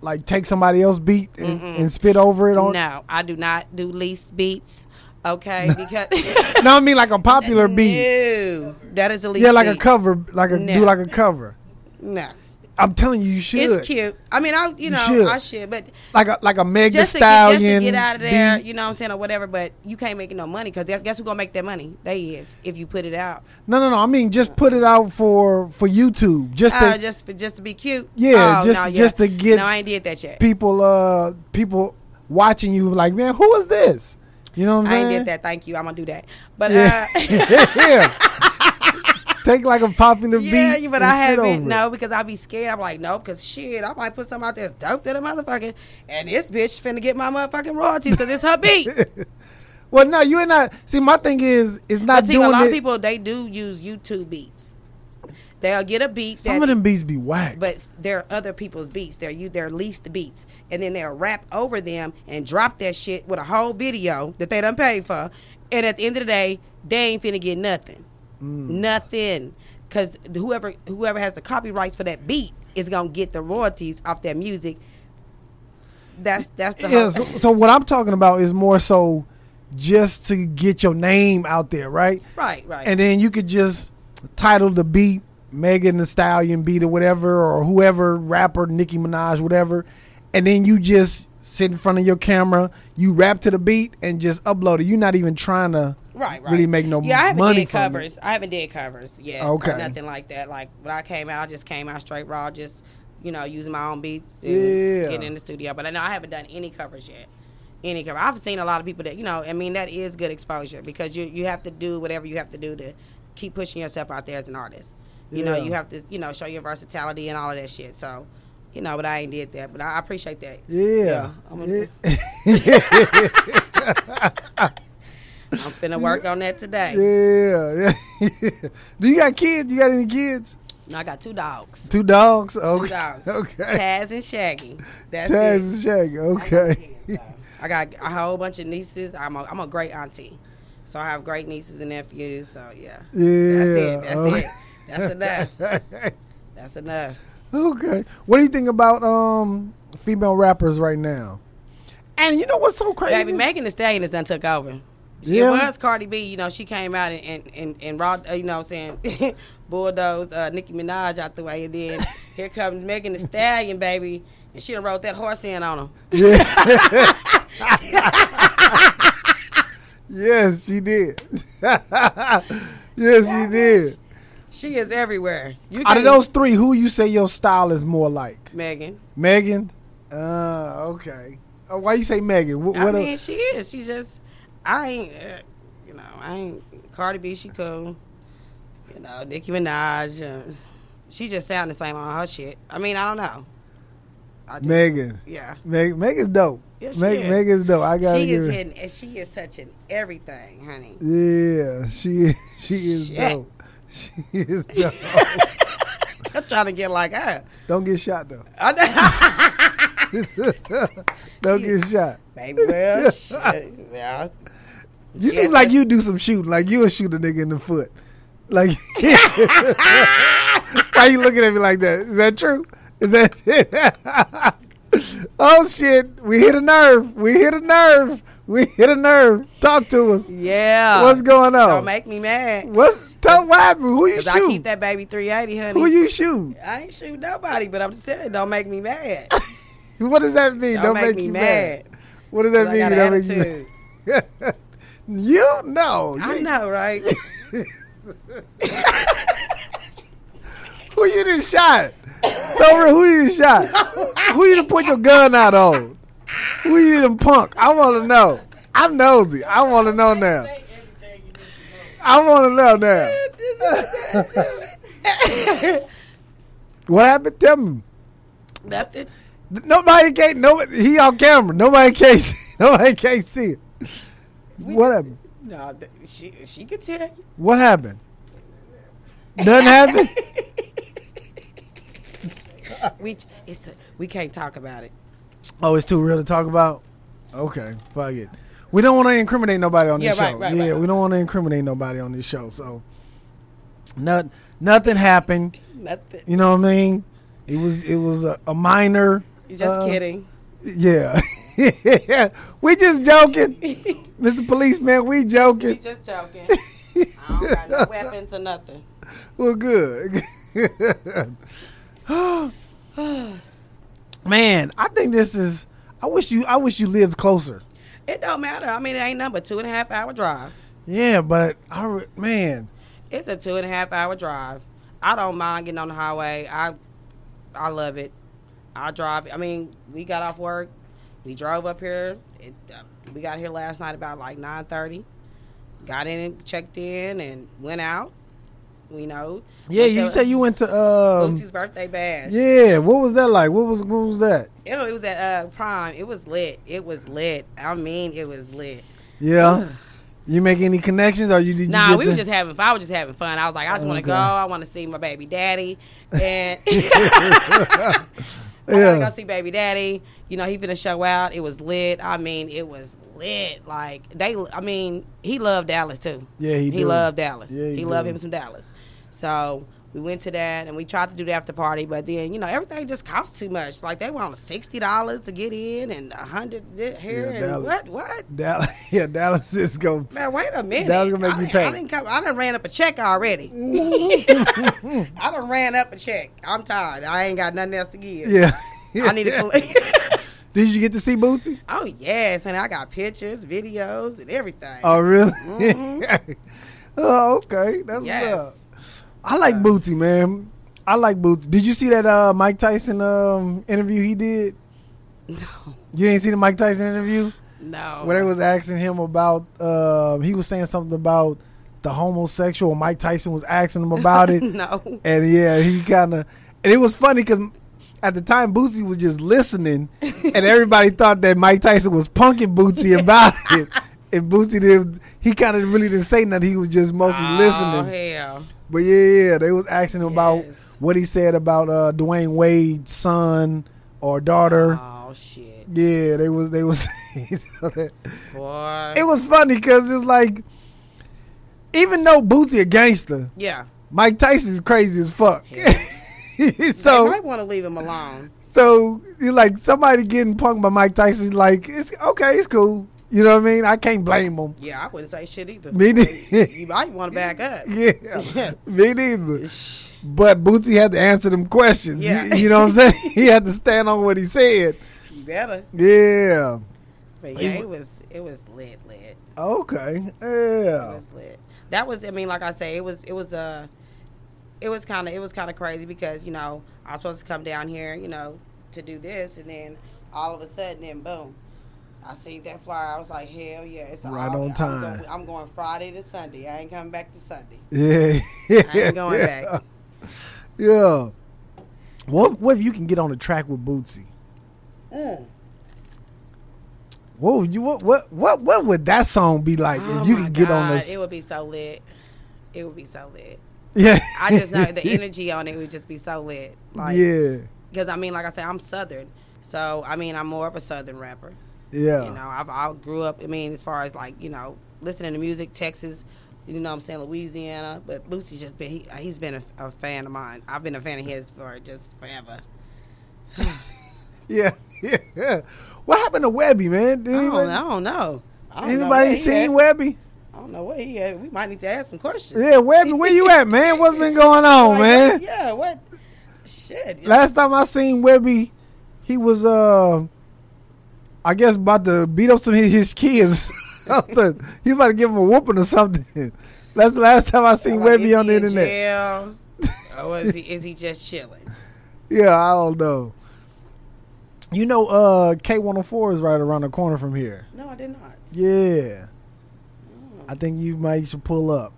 like take somebody else beat and, and spit over it on? no, I do not do leased beats. Okay, because No, I mean like a popular beat. No, that is a least. Yeah, like a cover, like a No. do like a cover. No, I'm telling you, you should. it's cute. I mean, I you know should. I should, but Like a like a mega just to, get, just to get out of there, beat. you know what I'm saying, or whatever. But you can't make no money because guess who's gonna make that money? They is if you put it out. No, no, no. I mean, just put it out for for YouTube, just to Uh, just for, just to be cute. Yeah, Oh, just- no, just to get- No, I ain't did that yet. people uh people watching you like, man, who is this? You know what I'm I saying? I ain't did that. Thank you. I'm gonna do that. But Yeah. uh, yeah. Take like a popular yeah, beat. Yeah, but and I haven't. it. No, because I be scared. I'm like, no, because shit, I might put something out there that's dope to the motherfucker, and this bitch finna get my motherfucking royalties because it's her beat. Well, no, you ain't not. See, my thing is, it's not But see, doing a lot it. of people they do use YouTube beats. They'll get a beat. some of them beats be whack. but they're other people's beats. They're you their leased beats, and then they'll rap over them and drop that shit with a whole video that they done paid for. And at the end of the day, they ain't finna get nothing, Mm. nothing, because whoever whoever has the copyrights for that beat is gonna get the royalties off that music. That's that's the yeah, so, so what I'm talking about is more so just to get your name out there, right? right, right. And then you could just title the beat Megan Thee Stallion beat or whatever, or whoever rapper, Nicki Minaj, whatever, and then you just sit in front of your camera, you rap to the beat, and just upload it. You're not even trying to Right, right. really make no yeah, I haven't money did covers. I haven't did covers yet. Okay. Nothing like that. Like when I came out, I just came out straight raw, just you know, using my own beats and Yeah. getting in the studio. But I know I haven't done any covers yet. Any cover. I've seen a lot of people that you know. I mean, that is good exposure because you you have to do whatever you have to do to keep pushing yourself out there as an artist. You know, you have to you know show your versatility and all of that shit. So. You know, but I ain't did that. But I appreciate that. Yeah. I'm, Yeah. I'm finna work on that today. Yeah, yeah. Do you got kids? You got any kids? I got two dogs. Two dogs. Okay. Two dogs. Okay. Taz and Shaggy. That's Taz it. and Shaggy. I got Okay. kids. I got a whole bunch of nieces. I'm a, I'm a great auntie. So I have great nieces and nephews. So yeah. Yeah. That's it. That's okay. it. That's enough. That's enough. okay. What do you think about um female rappers right now? And you know what's so crazy? Baby, Megan Thee Stallion has done took over. Yeah. It was Cardi B, you know, she came out and and, and, and raw, uh, you know what I'm saying, bulldozed uh, Nicki Minaj out the way. And then here comes Megan Thee Stallion, baby. And she done wrote that horse in on him. yes, she did. yes, she did. She is everywhere. You Out of those three, who you say your style is more like? Megan. Megan. Uh, okay. Uh, why you say Megan? What? I what a- mean, she is. She just, I ain't, uh, you know, I ain't. Cardi B, she cool. You know, Nicki Minaj, uh, she just sound the same on her shit. I mean, I don't know. I just, Megan. Yeah. Meg, Megan's dope. Yeah, she Meg, is. Megan's dope. I gotta She is hitting, and she is touching everything, honey. Yeah, she she is Shit. dope. She is dope. I'm trying to get like her. Don't get shot though. I know. Don't get shot. Baby, well, shit. Yeah. You Yeah, seem like you do some shooting. Like you'll shoot a nigga in the foot. Like why you looking at me like that? Is that true? Is that Oh shit. We hit a nerve. We hit a nerve. We hit a nerve. Talk to us. Yeah. What's going on? Don't make me mad. What's tell what happened? Who you Cause I keep that baby 380, honey. Who you shoot? I ain't shoot nobody, but I'm just saying, don't make me mad. What does that mean? Don't, make, me you mad. What does that mean? Don't an make you mad? You know. I You- know, right? Who you just shot? Tell me who you just shot? who you done put your gun out on? Who you done punk? I want to know. I'm nosy. I want to know now. I want to know now. what happened? Tell me. Nothing. Nobody can't. Nobody. He on camera. Nobody can't. See, nobody can't see it. What happened? No, th- she she could tell you. What happened? Nothing happened. We it's a, we can't talk about it. Oh, it's too real to talk about. Okay, fuck it. We don't want to incriminate nobody on this Yeah, right, show. right, yeah, right. we don't want to incriminate nobody on this show. So, not, nothing happened. Nothing. You know what I mean? It was it was a, a minor. Just uh, kidding. Yeah, we just joking, Mr. Policeman. We We joking. just joking. I don't got no weapons or nothing. Well, good. Man, I think this is. I wish you. I wish you lived closer. It don't matter. I mean, it ain't number two and a half hour drive. Yeah, but I man, It's a two and a half hour drive. I don't mind getting on the highway. I I love it. I drive. I mean, we got off work. We drove up here. It, uh, we got here last night about like nine thirty. Got in and checked in and went out. You know. yeah. You to said you went to. Um, Boosie's birthday bash. yeah, what was that like? What was what was that? It, it was at uh, Prime. It was lit. It was lit. I mean, it was lit. Yeah, you make any connections or you did? you Nah, get we to- were just having fun. I was just having fun. I was like, I just want to Okay. go. I want to see my baby daddy, and I want to go see baby daddy. You know, he finna show out. It was lit. I mean, it was lit. Like they, I mean, he loved Dallas too. Yeah, he he do. loved Dallas. Yeah, he he, loved him some Dallas. So we went to that and we tried to do the after party, but then you know everything just costs too much. Like they want sixty dollars to get in and a hundred here Yeah, and Dallas. what what. Dallas. Yeah, Dallas is go. Man, wait a minute. Was gonna make I you pay. I didn't come. I done ran up a check already. I done ran up a check. I'm tired. I ain't got nothing else to give. Yeah. I need to collect. Did you get to see Boosie? Oh yes, and I got pictures, videos, and everything. Oh, really? Mm-hmm. oh, okay. That's Yes. what's up. I like Boosie, man. I like Boosie. Did you see that uh, Mike Tyson um, interview he did? no, You ain't see the Mike Tyson interview no. where they was asking him about. Uh, he was saying something about the homosexual. Mike Tyson was asking him about it, no. and yeah, he kind of. And it was funny because at the time Boosie was just listening, and everybody thought that Mike Tyson was punking Boosie about it. And Boosie did. He kind of really didn't say nothing. He was just mostly listening. Oh listening. hell. But yeah, yeah, they was asking him about what he said about uh, Dwyane Wade's son or daughter. Oh shit, Yeah, they was they was. boy. it was funny because it's like, even though Boosie a gangster, yeah. Mike Tyson's crazy as fuck. Yeah. So might want to leave him alone. so you like somebody getting punked by Mike Tyson, like it's okay, it's cool. You know what I mean? I can't blame him. Yeah, I wouldn't say shit either. Me neither. You might want to back up. Yeah, me neither. But Boosie had to answer them questions. Yeah. You, you know what I'm saying? he had to stand on what he said. You better. Yeah. But yeah, He it was it was lit, lit. Okay. It Yeah. was lit. That was I mean, like I say, it was it was uh it was kinda it was kinda crazy because, you know, I was supposed to come down here, you know, to do this and then all of a sudden then boom. I seen that flyer. I was like, hell yeah, it's Right all- on I'm time. going, I'm going Friday to Sunday. I ain't coming back to Sunday. Yeah. I ain't going yeah. back. Yeah. What what if you can get on the track with Boosie? Mm. Would you what what what what would that song be like Oh if you could get on this? It would be so lit. It would be so lit. yeah. I just know the energy on it would just be so lit. Like, yeah. Because I mean, like I said, I'm Southern, so I mean, I'm more of a Southern rapper. Yeah. You know, I've, I grew up. I mean, as far as like you know, listening to music, Texas. You know, what I'm saying Louisiana, but Boosie's just been he, he's been a, a fan of mine. I've been a fan of his for just forever. yeah. Yeah. What happened to Webbie, man? Did I don't, I don't know. I don't know anybody where he seen at. Webbie? I don't know what he had. We might need to ask some questions. Yeah, Webbie, where you at, man? What's been going on, Like, man? Yeah, what? Shit. Last time I seen Webbie, he was uh I guess about to beat up some of his kids. Something. he was about to give him a whooping or something. That's the last time I seen Like, Webbie on the in internet. Jail? or is he, is he just chilling? Yeah, I don't know. You know, uh K one hundred four is right around the corner from here. No, I did not. Yeah. I think you might should pull up.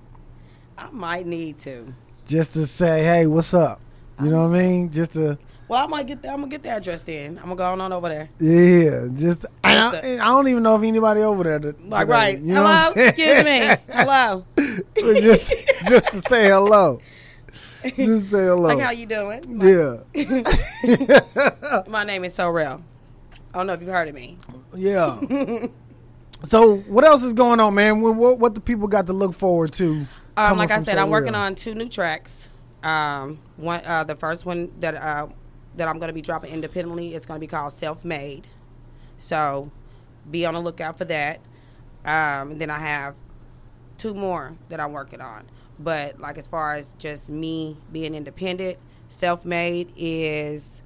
I might need to. Just to say, hey, what's up? You know what I mean? Just to Well, I might get the, I'm gonna get the address then. I'm gonna go on, over there. Yeah, just I, Just I, don't even know if anybody over there. To, Like today, right. you know hello. Excuse me. Hello. Just just to say hello. Just say hello. Like how you doing? My, yeah, my name is Sorrel. I don't know if you've heard of me. yeah. so what else is going on, man? What what, what the people got to look forward to? Um, like I said, I'm working on two new tracks. Um, one, uh, the first one that uh, that I'm gonna be dropping independently It's gonna be called Self Made. So, be on the lookout for that. Um, and then I have two more that I'm working on. But like as far as just me being independent, Self Made is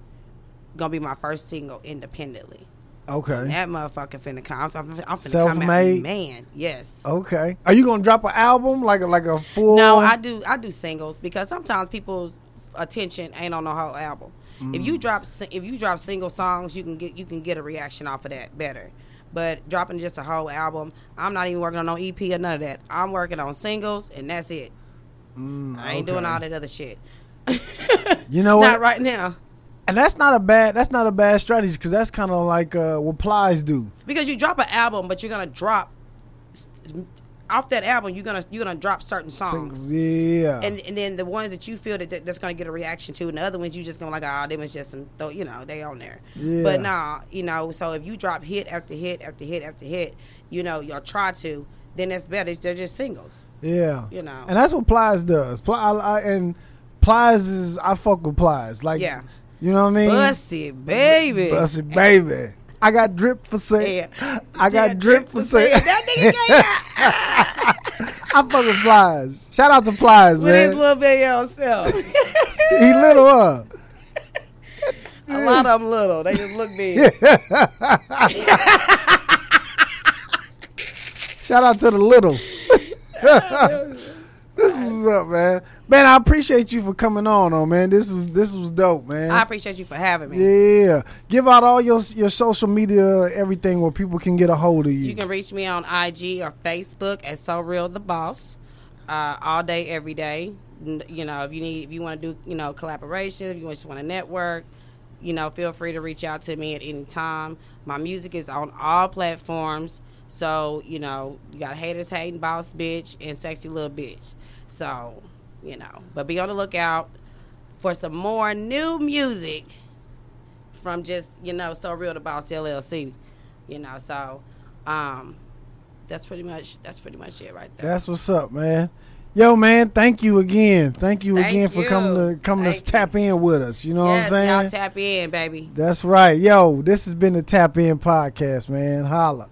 gonna be my first single independently. Okay. That motherfucker finna come. I'm, I'm, I'm finna Self-made? out, man. Yes. Okay. Are you gonna drop an album like a like a full? No, I do. I do singles because sometimes people's attention ain't on the whole album. If Mm. you drop if you drop single songs, you can get you can get a reaction off of that better. But dropping just a whole album, I'm not even working on no EP or none of that. I'm working on singles and that's it. Mm, I ain't doing all that other shit. You know what? Not right now. And that's not a bad that's not a bad strategy because that's kind of like uh, what Plies do. Because you drop an album, but you're gonna drop off that album. You're gonna you're gonna drop certain songs. Singles, Yeah. and and then the ones that you feel that that- that's gonna get a reaction to, and the other ones you just gonna like, ah, they was just some, you know, they on there. Yeah. But nah, you know, so if you drop hit after hit after hit after hit, you know, you'll try to, then that's better. They're just singles. Yeah, You know. and that's what Plies does. Pli, I, I, and Plies is I fuck with Plies. Like, Yeah. you know what I mean? Bussy, baby. Bussy, baby. I got drip for sale. Yeah. I got Yeah, drip for sale. That nigga got I fuck with Plies. Shout out to Plies, with his man. little baby self. he little uh. A lot of them little. They just look big. Shout out to the littles. this was up, man. Man, I appreciate you for coming on, oh man. This was this was dope, man. I appreciate you for having me. Yeah. Give out all your your social media, everything where people can get a hold of you. You can reach me on IG or Facebook at So Real the Boss, uh, all day, every day. You know, if you need, if you want to do, you know, collaboration, if you just want to network, you know, feel free to reach out to me at any time. My music is on all platforms. So, you know, you got haters hating, boss bitch, and sexy little bitch. So, you know, but be on the lookout for some more new music from just you know so real to boss LLC, you know. So, um, that's pretty much that's pretty much it right there. That's what's up, man. Yo, man, thank you again. Thank you Thank again for you. coming to coming Thank to tap in with us. You know yes, what I'm y'all saying? tap in, baby. That's right. Yo, this has been the Tap In Podcast, man. Holla.